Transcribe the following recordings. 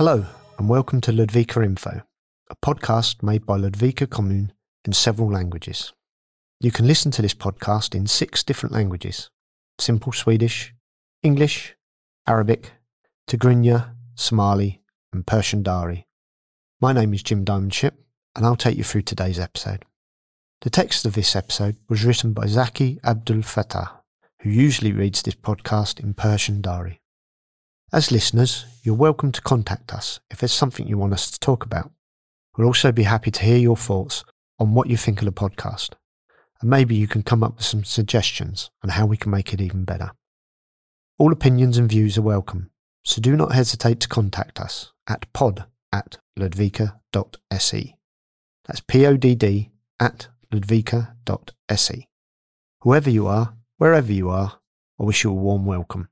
Hello, and welcome to Ludvika Info, a podcast made by Ludvika Kommun in several languages. You can listen to this podcast in six different languages simple Swedish, English, Arabic, Tigrinya, Somali, and Persian Dari. My name is Jim Diamond-Shipp, and I'll take you through today's episode. The text of this episode was written by Zaki Abdulfatah, who usually reads this podcast in Persian Dari. As listeners, you're welcome to contact us if there's something you want us to talk about. We'll also be happy to hear your thoughts on what you think of the podcast, and maybe you can come up with some suggestions on how we can make it even better. All opinions and views are welcome, so do not hesitate to contact us at pod at ludvika.se. That's P-O-D-D at ludvika.se. Whoever you are, wherever you are, I wish you a warm welcome.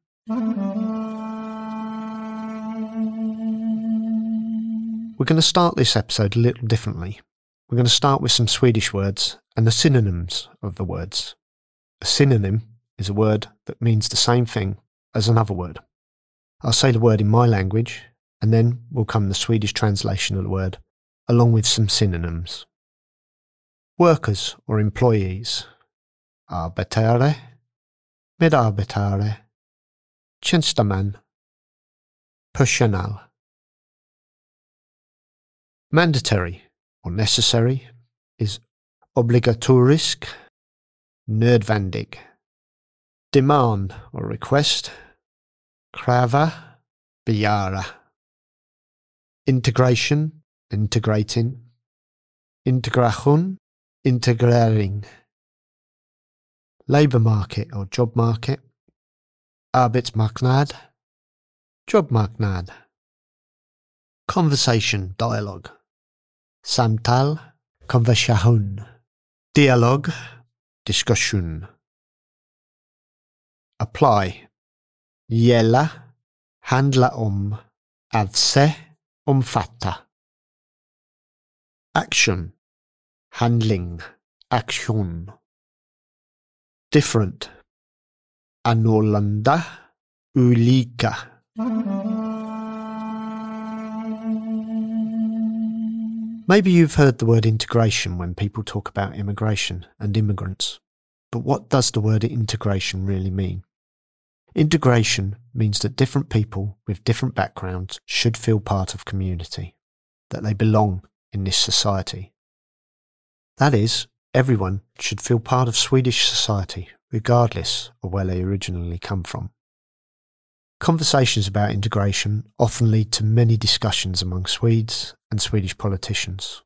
We're going to start this episode a little differently. We're going to start with some Swedish words and the synonyms of the words. A synonym is a word that means the same thing as another word. I'll say the word in my language, and then will come the Swedish translation of the word, along with some synonyms. Workers or employees. Arbetare, medarbetare, tjänsteman, personal. Mandatory or necessary is obligatorisk, nödvändig. Demand or request, kräva, begära. Integration, integrating. Integration, integrering. Labour market or job market. Arbetsmarknad, jobbmarknad. Conversation, dialogue. Samtal, konversation. Dialog, discussion. Apply. Gälla, handla om, avse, omfatta. Action, handling, action. Different. Annorlunda, olika. Maybe you've heard the word integration when people talk about immigration and immigrants. But what does the word integration really mean? Integration means that different people with different backgrounds should feel part of community, that they belong in this society. That is, everyone should feel part of Swedish society, regardless of where they originally come from. Conversations about integration often lead to many discussions among Swedes and Swedish politicians.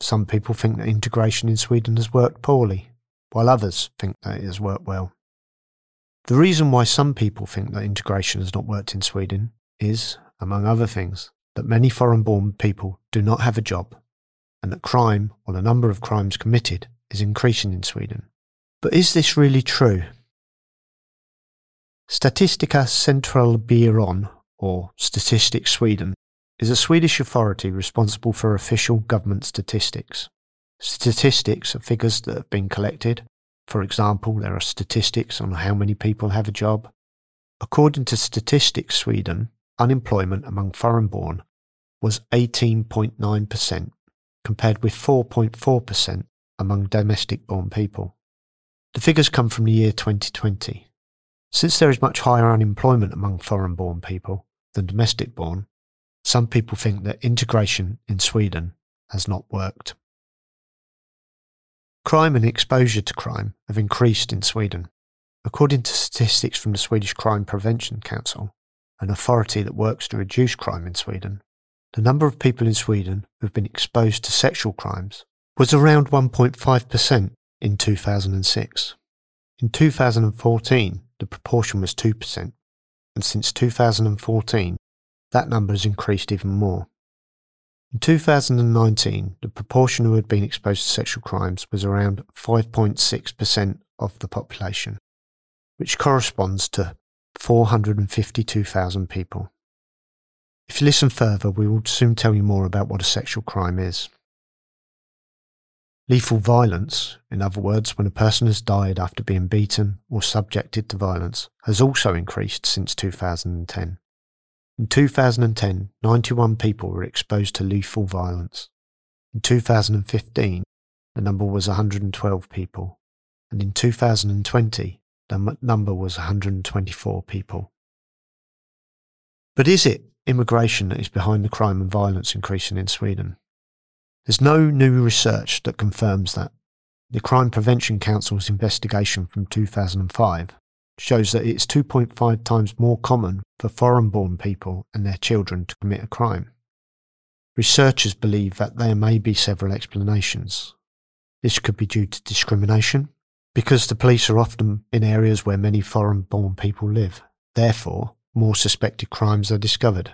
Some people think that integration in Sweden has worked poorly, while others think that it has worked well. The reason why some people think that integration has not worked in Sweden is, among other things, that many foreign born people do not have a job and that crime or the number of crimes committed is increasing in Sweden. But is this really true? Statistiska Centralbyrån, or Statistics Sweden, is a Swedish authority responsible for official government statistics. Statistics are figures that have been collected. For example, there are statistics on how many people have a job. According to Statistics Sweden, unemployment among foreign born was 18.9%, compared with 4.4% among domestic born people. The figures come from the year 2020. Since there is much higher unemployment among foreign born people than domestic born, some people think that integration in Sweden has not worked. Crime and exposure to crime have increased in Sweden. According to statistics from the Swedish Crime Prevention Council, an authority that works to reduce crime in Sweden, the number of people in Sweden who have been exposed to sexual crimes was around 1.5% in 2006. In 2014, the proportion was 2%, and since 2014, that number has increased even more. In 2019, the proportion who had been exposed to sexual crimes was around 5.6% of the population, which corresponds to 452,000 people. If you listen further, we will soon tell you more about what a sexual crime is. Lethal violence, in other words, when a person has died after being beaten or subjected to violence, has also increased since 2010. In 2010, 91 people were exposed to lethal violence. In 2015, the number was 112 people. And in 2020, the number was 124 people. But is it immigration that is behind the crime and violence increasing in Sweden? There's no new research that confirms that. The Crime Prevention Council's investigation from 2005 shows that it's 2.5 times more common for foreign born people and their children to commit a crime. Researchers believe that there may be several explanations. This could be due to discrimination, because the police are often in areas where many foreign born people live. Therefore, more suspected crimes are discovered.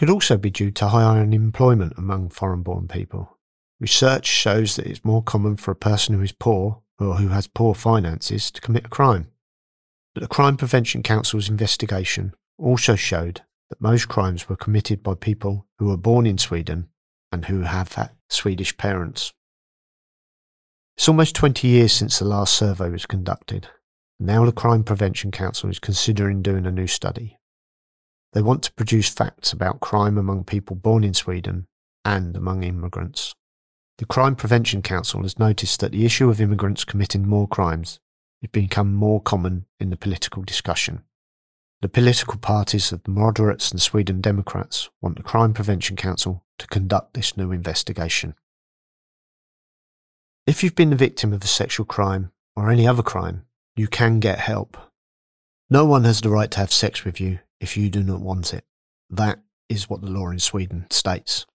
Could also be due to higher unemployment among foreign born people. Research shows that it's more common for a person who is poor or who has poor finances to commit a crime. But the Crime Prevention Council's investigation also showed that most crimes were committed by people who were born in Sweden and who have Swedish parents. It's almost 20 years since the last survey was conducted. Now the Crime Prevention Council is considering doing a new study. They want to produce facts about crime among people born in Sweden and among immigrants. The Crime Prevention Council has noticed that the issue of immigrants committing more crimes has become more common in the political discussion. The political parties of the moderates and Sweden Democrats want the Crime Prevention Council to conduct this new investigation. If you've been the victim of a sexual crime or any other crime, you can get help. No one has the right to have sex with you if you do not want it. That is what the law in Sweden states.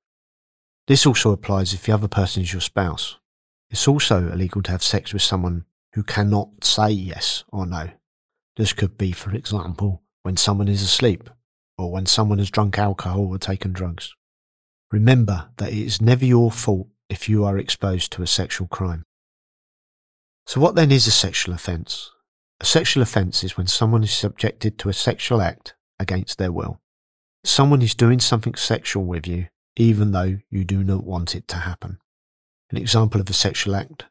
This also applies if the other person is your spouse. It's also illegal to have sex with someone who cannot say yes or no. This could be, for example, when someone is asleep or when someone has drunk alcohol or taken drugs. Remember that it is never your fault if you are exposed to a sexual crime. So, what then is a sexual offence? A sexual offence is when someone is subjected to a sexual act against their will. Someone is doing something sexual with you even though you do not want it to happen. An example of a sexual act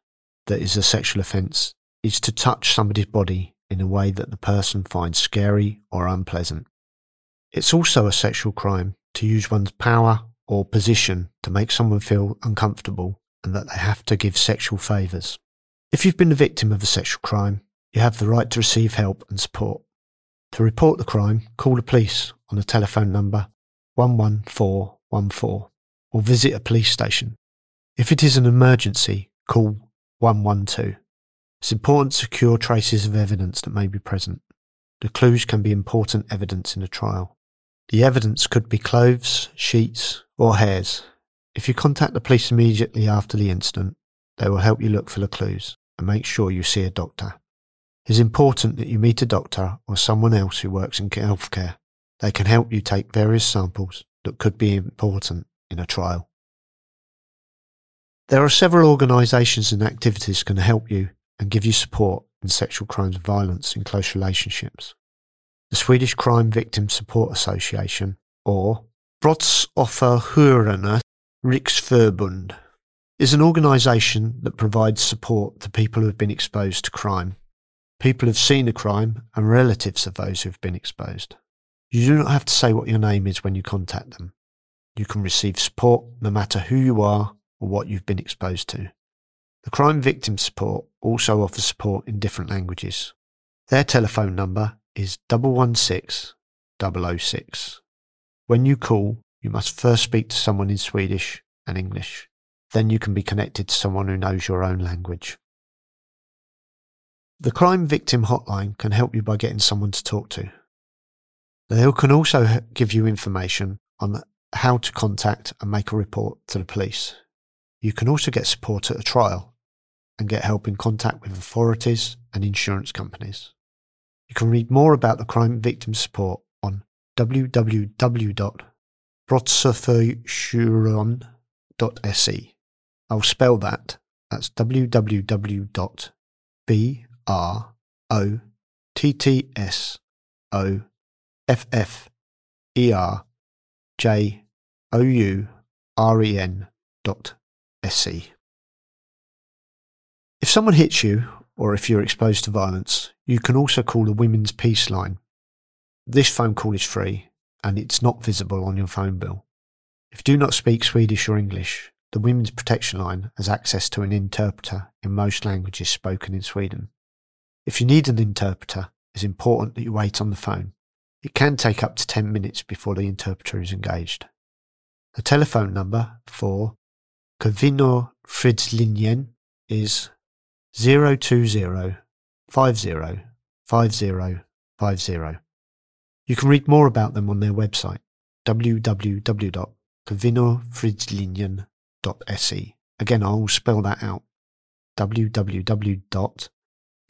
that is a sexual offence is to touch somebody's body in a way that the person finds scary or unpleasant. It's also a sexual crime to use one's power or position to make someone feel uncomfortable and that they have to give sexual favours. If you've been the victim of a sexual crime, you have the right to receive help and support. To report the crime, call the police on the telephone number 11414 or visit a police station. If it is an emergency, call 112. It's important to secure traces of evidence that may be present. The clues can be important evidence in a trial. The evidence could be clothes, sheets, or hairs. If you contact the police immediately after the incident, they will help you look for the clues and make sure you see a doctor. It is important that you meet a doctor or someone else who works in healthcare. They can help you take various samples that could be important in a trial. There are several organisations and activities can help you and give you support in sexual crimes and violence in close relationships. The Swedish Crime Victim Support Association, or Brottsofferjourernas Riksförbund, is an organisation that provides support to people who have been exposed to crime, people have seen a crime, and relatives of those who have been exposed. You do not have to say what your name is when you contact them. You can receive support no matter who you are or what you've been exposed to. The Crime Victim Support also offers support in different languages. Their telephone number is 116 006. When you call, you must first speak to someone in Swedish and English. Then you can be connected to someone who knows your own language. The Crime Victim Hotline can help you by getting someone to talk to. They can also give you information on how to contact and make a report to the police. You can also get support at a trial and get help in contact with authorities and insurance companies. You can read more about the crime victim support on www.brottsofferjourerna.se. I'll spell that. That's www.brottsofferjourern O U R E N dot S C. If someone hits you, or if you're exposed to violence, you can also call the Women's Peace Line. This phone call is free and it's not visible on your phone bill. If you do not speak Swedish or English, the Women's Protection Line has access to an interpreter in most languages spoken in Sweden. If you need an interpreter, it's important that you wait on the phone. It can take up to 10 minutes before the interpreter is engaged. The telephone number for Kavino Fredslinjen is 020 50 5050. You can read more about them on their website www.kvinnofridslinjen.se. Again, I'll spell that out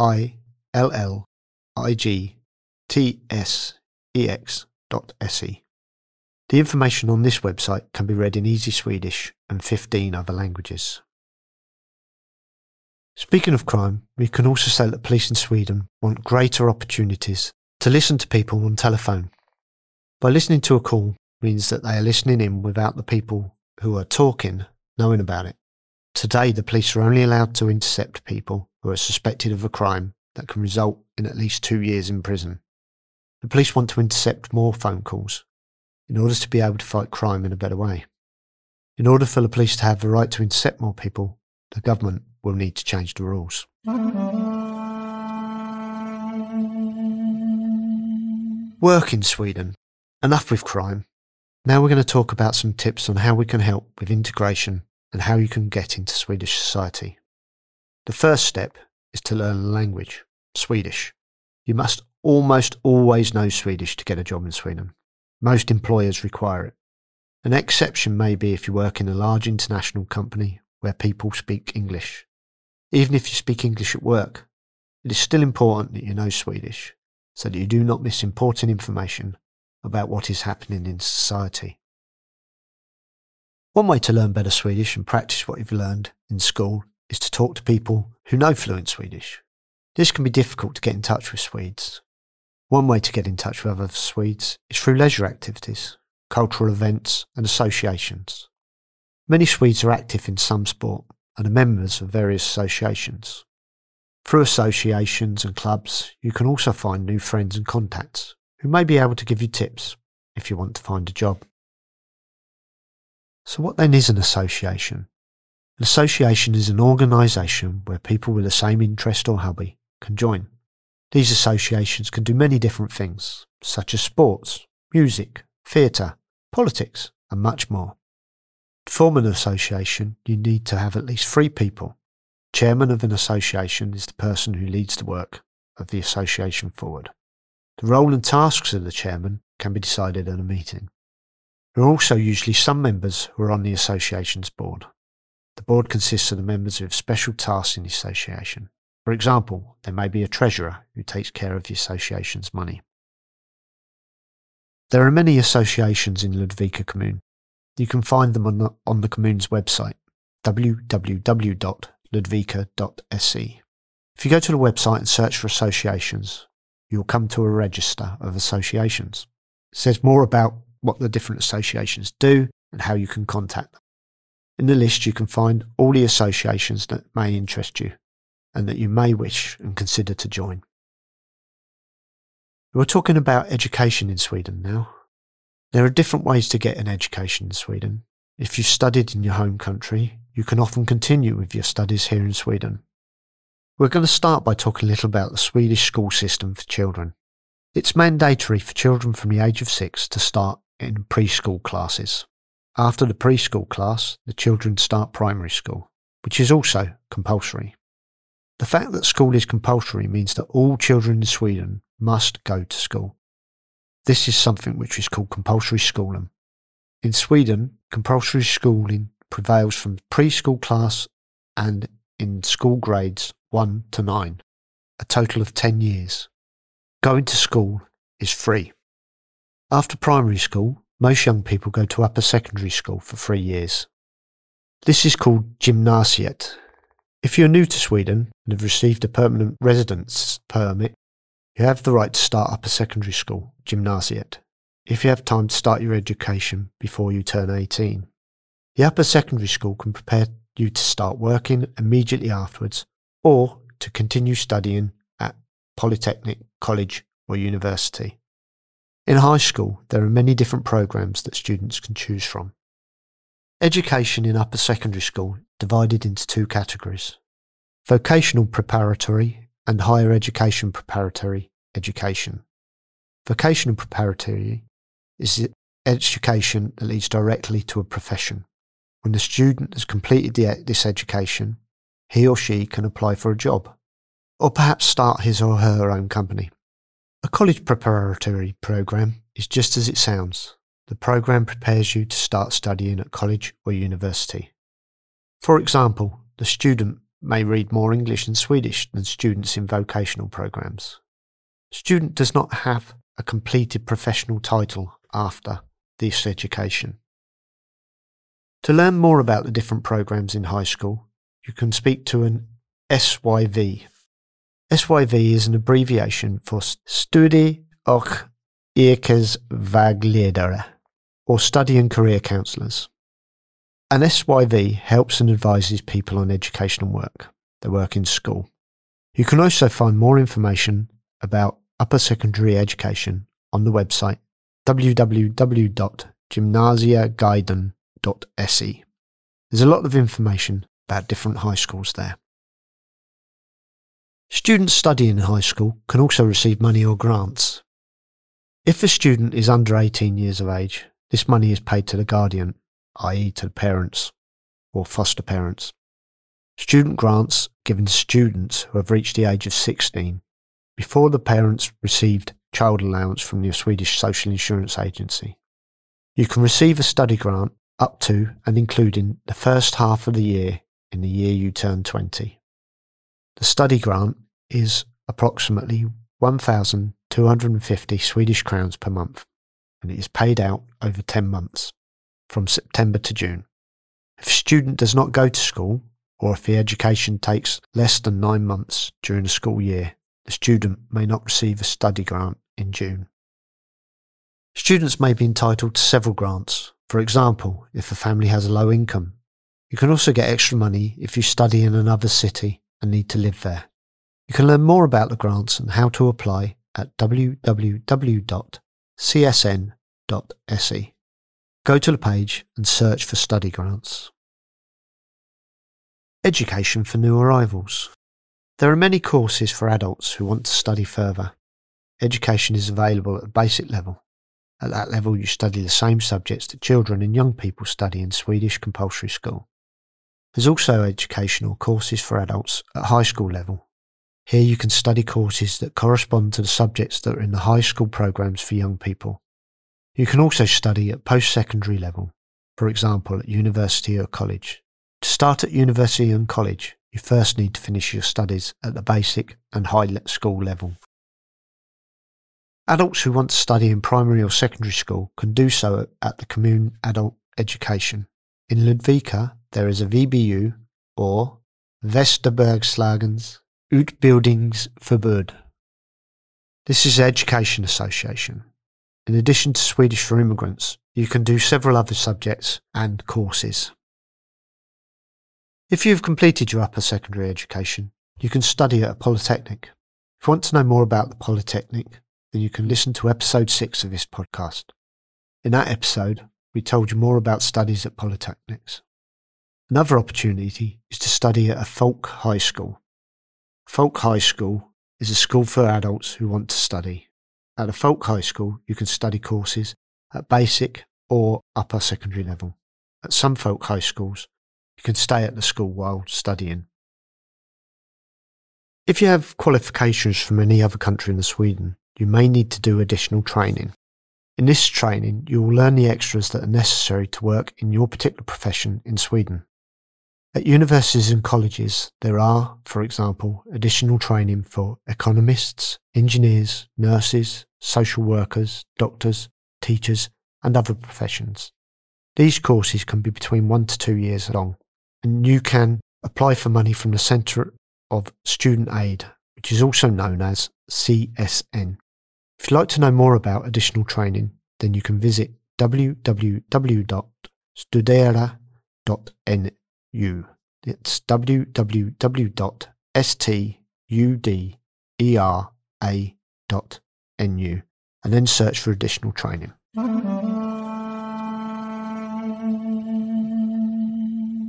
www.frivilligtsex.se. The information on this website can be read in easy Swedish and 15 other languages. Speaking of crime, we can also say that police in Sweden want greater opportunities to listen to people on telephone. By listening to a call means that they are listening in without the people who are talking knowing about it. Today, the police are only allowed to intercept people who are suspected of a crime that can result in at least two years in prison. The police want to intercept more phone calls in order to be able to fight crime in a better way. In order for the police to have the right to intercept more people, the government will need to change the rules. Work in Sweden. Enough with crime. Now we're going to talk about some tips on how we can help with integration and how you can get into Swedish society. The first step is to learn a language, Swedish. You must almost always know Swedish to get a job in Sweden. Most employers require it. An exception may be if you work in a large international company where people speak English. Even if you speak English at work, it is still important that you know Swedish so that you do not miss important information about what is happening in society. One way to learn better Swedish and practice what you've learned in school is to talk to people who know fluent Swedish. This can be difficult to get in touch with Swedes. One way to get in touch with other Swedes is through leisure activities, cultural events, and associations. Many Swedes are active in some sport and are members of various associations. Through associations and clubs, you can also find new friends and contacts who may be able to give you tips if you want to find a job. So, what then is an association? An association is an organisation where people with the same interest or hobby can join. These associations can do many different things, such as sports, music, theatre, politics, and much more. To form an association, you need to have at least three people. Chairman of an association is the person who leads the work of the association forward. The role and tasks of the chairman can be decided at a meeting. There are also usually some members who are on the association's board. The board consists of the members with special tasks in the association. For example, there may be a treasurer who takes care of the association's money. There are many associations in Ludvika Commune. You can find them on the, on the commune's website, www.ludvika.se. If you go to the website and search for associations, you'll come to a register of associations. It says more about what the different associations do and how you can contact them. In the list, you can find all the associations that may interest you and that you may wish and consider to join. We're talking about education in Sweden now. There are different ways to get an education in Sweden. If you studied in your home country, you can often continue with your studies here in Sweden. We're going to start by talking a little about the Swedish school system for children. It's mandatory for children from the age of six to start in preschool classes. After the preschool class, the children start primary school, which is also compulsory. The fact that school is compulsory means that all children in Sweden must go to school. This is something which is called compulsory schooling. In Sweden, compulsory schooling prevails from preschool class and in school grades 1 to 9, a total of 10 years. Going to school is free. After primary school, most young people go to upper secondary school for three years. This is called gymnasiet. If you're new to Sweden and have received a permanent residence permit, you have the right to start upper secondary school, gymnasiet, if you have time to start your education before you turn 18. The upper secondary school can prepare you to start working immediately afterwards or to continue studying at polytechnic, college, or university. In high school, there are many different programs that students can choose from. Education in upper secondary school divided into two categories vocational preparatory and higher education preparatory education. Vocational preparatory is education that leads directly to a profession. When the student has completed the, this education, he or she can apply for a job, or perhaps start his or her own company. A college preparatory program is just as it sounds. The program prepares you to start studying at college or university. For example, the student may read more English and Swedish than students in vocational programs. Student does not have a completed professional title after this education. To learn more about the different programs in high school, you can speak to an SYV. SYV is an abbreviation for Studie och Yrkesvägledare, or Study and Career Counsellors. An SYV helps and advises people on education and work, their work in school. You can also find more information about upper secondary education on the website www.gymnasieguiden.se. There's a lot of information about different high schools there. Students studying in high school can also receive money or grants. If the student is under 18 years of age, this money is paid to the guardian, i.e., to the parents or foster parents. Student grants given to students who have reached the age of 16 before the parents received child allowance from the Swedish Social Insurance Agency. You can receive a study grant up to and including the first half of the year in the year you turn 20. The study grant is approximately 1,250 Swedish crowns per month and it is paid out over 10 months from September to June. If a student does not go to school or if the education takes less than nine months during the school year, the student may not receive a study grant in June. Students may be entitled to several grants. For example, if a family has a low income you can also get extra money if you study in another city and need to live there. You can learn more about the grants and how to apply at www.csn.se. Go to the page and search for study grants. Education for new arrivals. There are many courses for adults who want to study further. Education is available at the basic level. At that level, you study the same subjects that children and young people study in Swedish compulsory school. There's also educational courses for adults at high school level. Here you can study courses that correspond to the subjects that are in the high school programs for young people. You can also study at post-secondary level, for example at university or college. To start at university and college, you first need to finish your studies at the basic and high school level. Adults who want to study in primary or secondary school can do so at the Commune Adult Education. In Ludvika, there is a VBU or Västerbergslagens Utbildningsförbund. This is Education Association. In addition to Swedish for immigrants, you can do several other subjects and courses. If you have completed your upper secondary education, you can study at a polytechnic. If you want to know more about the polytechnic, then you can listen to episode 6 of this podcast. In that episode, we told you more about studies at polytechnics. Another opportunity is to study at a folk high school. Folk high school is a school for adults who want to study. At a folk high school, you can study courses at basic or upper secondary level. At some folk high schools, you can stay at the school while studying. If you have qualifications from any other country than Sweden, you may need to do additional training. In this training, you will learn the extras that are necessary to work in your particular profession in Sweden. At universities and colleges, there are, for example, additional training for economists, engineers, nurses, social workers, doctors, teachers, and other professions. These courses can be between one to two years long, and you can apply for money from the Centre of Student Aid, which is also known as CSN. If you'd like to know more about additional training, then you can visit www.studera.nu. It's www.studera.nu and then search for additional training.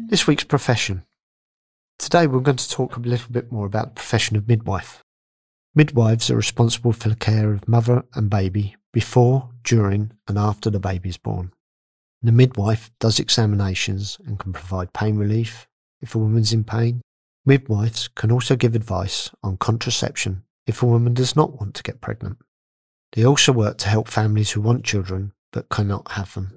This week's profession. Today we're going to talk a little bit more about the profession of midwife. Midwives are responsible for the care of mother and baby before, during, and after the baby is born. The midwife does examinations and can provide pain relief if a woman's in pain. Midwives can also give advice on contraception if a woman does not want to get pregnant. They also work to help families who want children but cannot have them.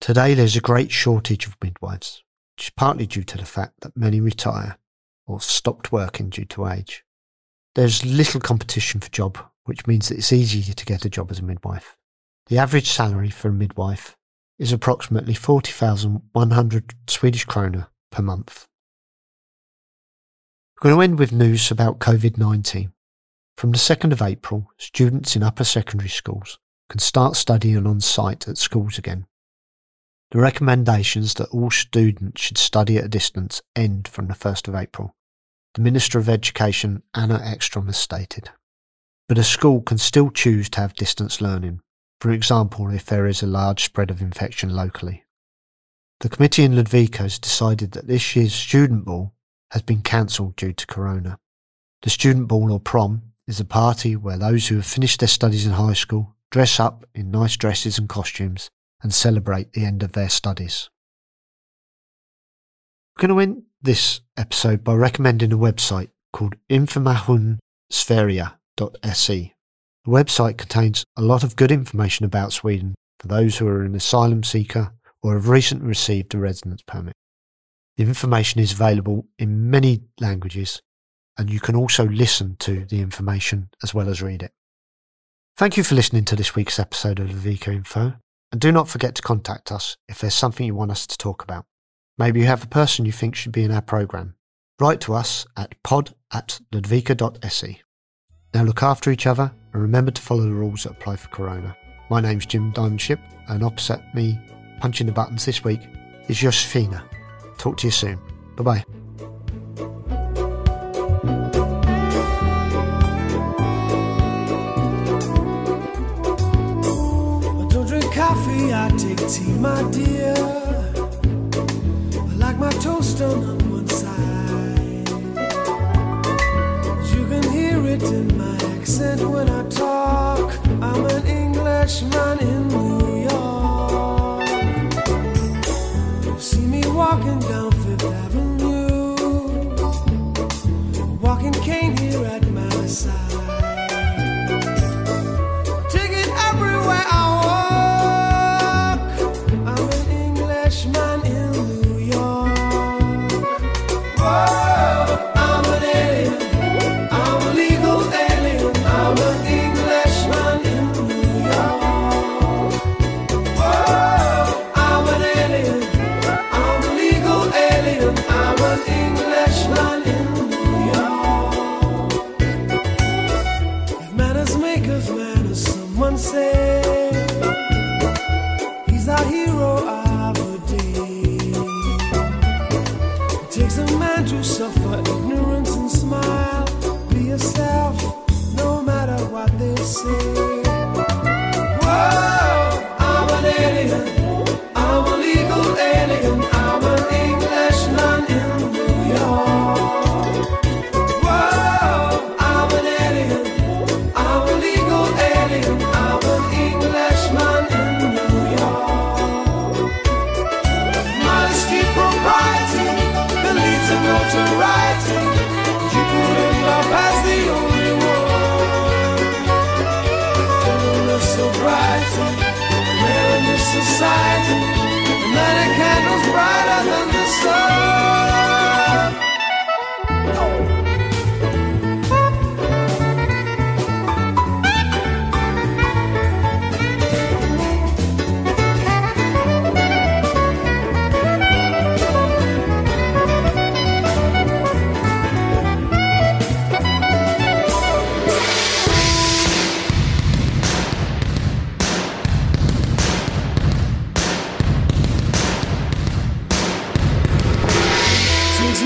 Today there's a great shortage of midwives which is partly due to the fact that many retire or stopped working due to age. There's little competition for job, which means that it's easier to get a job as a midwife. The average salary for a midwife is approximately 40,100 Swedish krona per month. We're going to end with news about COVID 19. From the 2nd of April, students in upper secondary schools can start studying on site at schools again. The recommendations that all students should study at a distance end from the 1st of April. The Minister of Education, Anna Ekström, has stated. But a school can still choose to have distance learning, for example, if there is a large spread of infection locally. The committee in Ludvika has decided that this year's student ball has been cancelled due to corona. The student ball or prom is a party where those who have finished their studies in high school dress up in nice dresses and costumes and celebrate the end of their studies. We're going to end this episode by recommending a website called informationsverige.se. The website contains a lot of good information about Sweden for those who are an asylum seeker or have recently received a residence permit. The information is available in many languages and you can also listen to the information as well as read it. Thank you for listening to this week's episode of Ludvika Info. And do not forget to contact us if there's something you want us to talk about. Maybe you have a person you think should be in our programme. Write to us at pod at ludvika.se. Now look after each other and remember to follow the rules that apply for Corona. My name's Jim Diamond-Shipp and opposite me, punching the buttons this week, is Josefina. Talk to you soon. Bye bye. coffee, I take tea, my dear. I like my toast on one side. You can hear it in accent when I talk. I'm an Englishman in New York. See me walking down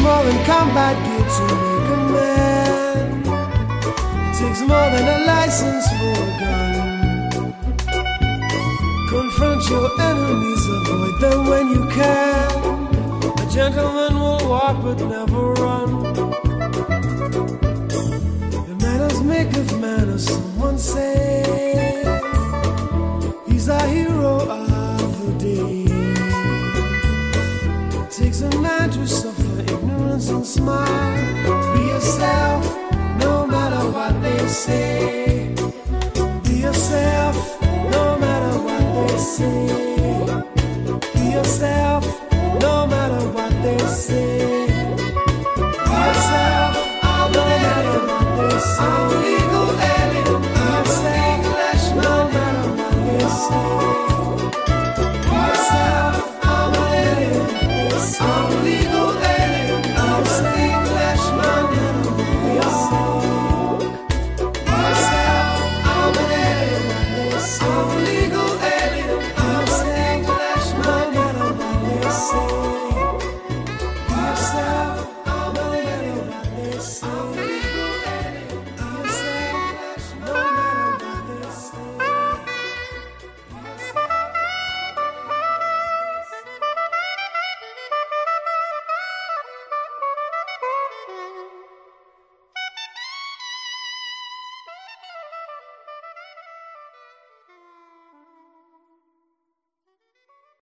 more than combat gear to make a man. It takes more than a license for a gun. Confront your enemies, avoid them when you can. A gentleman will walk but never run. The manners make of manners, someone said. He's our hero of the day. It takes a man to suffer and smile. Be yourself, no matter what they say. Be yourself, no matter what they say. Be yourself, no matter what they say. Be yourself, no matter what they say.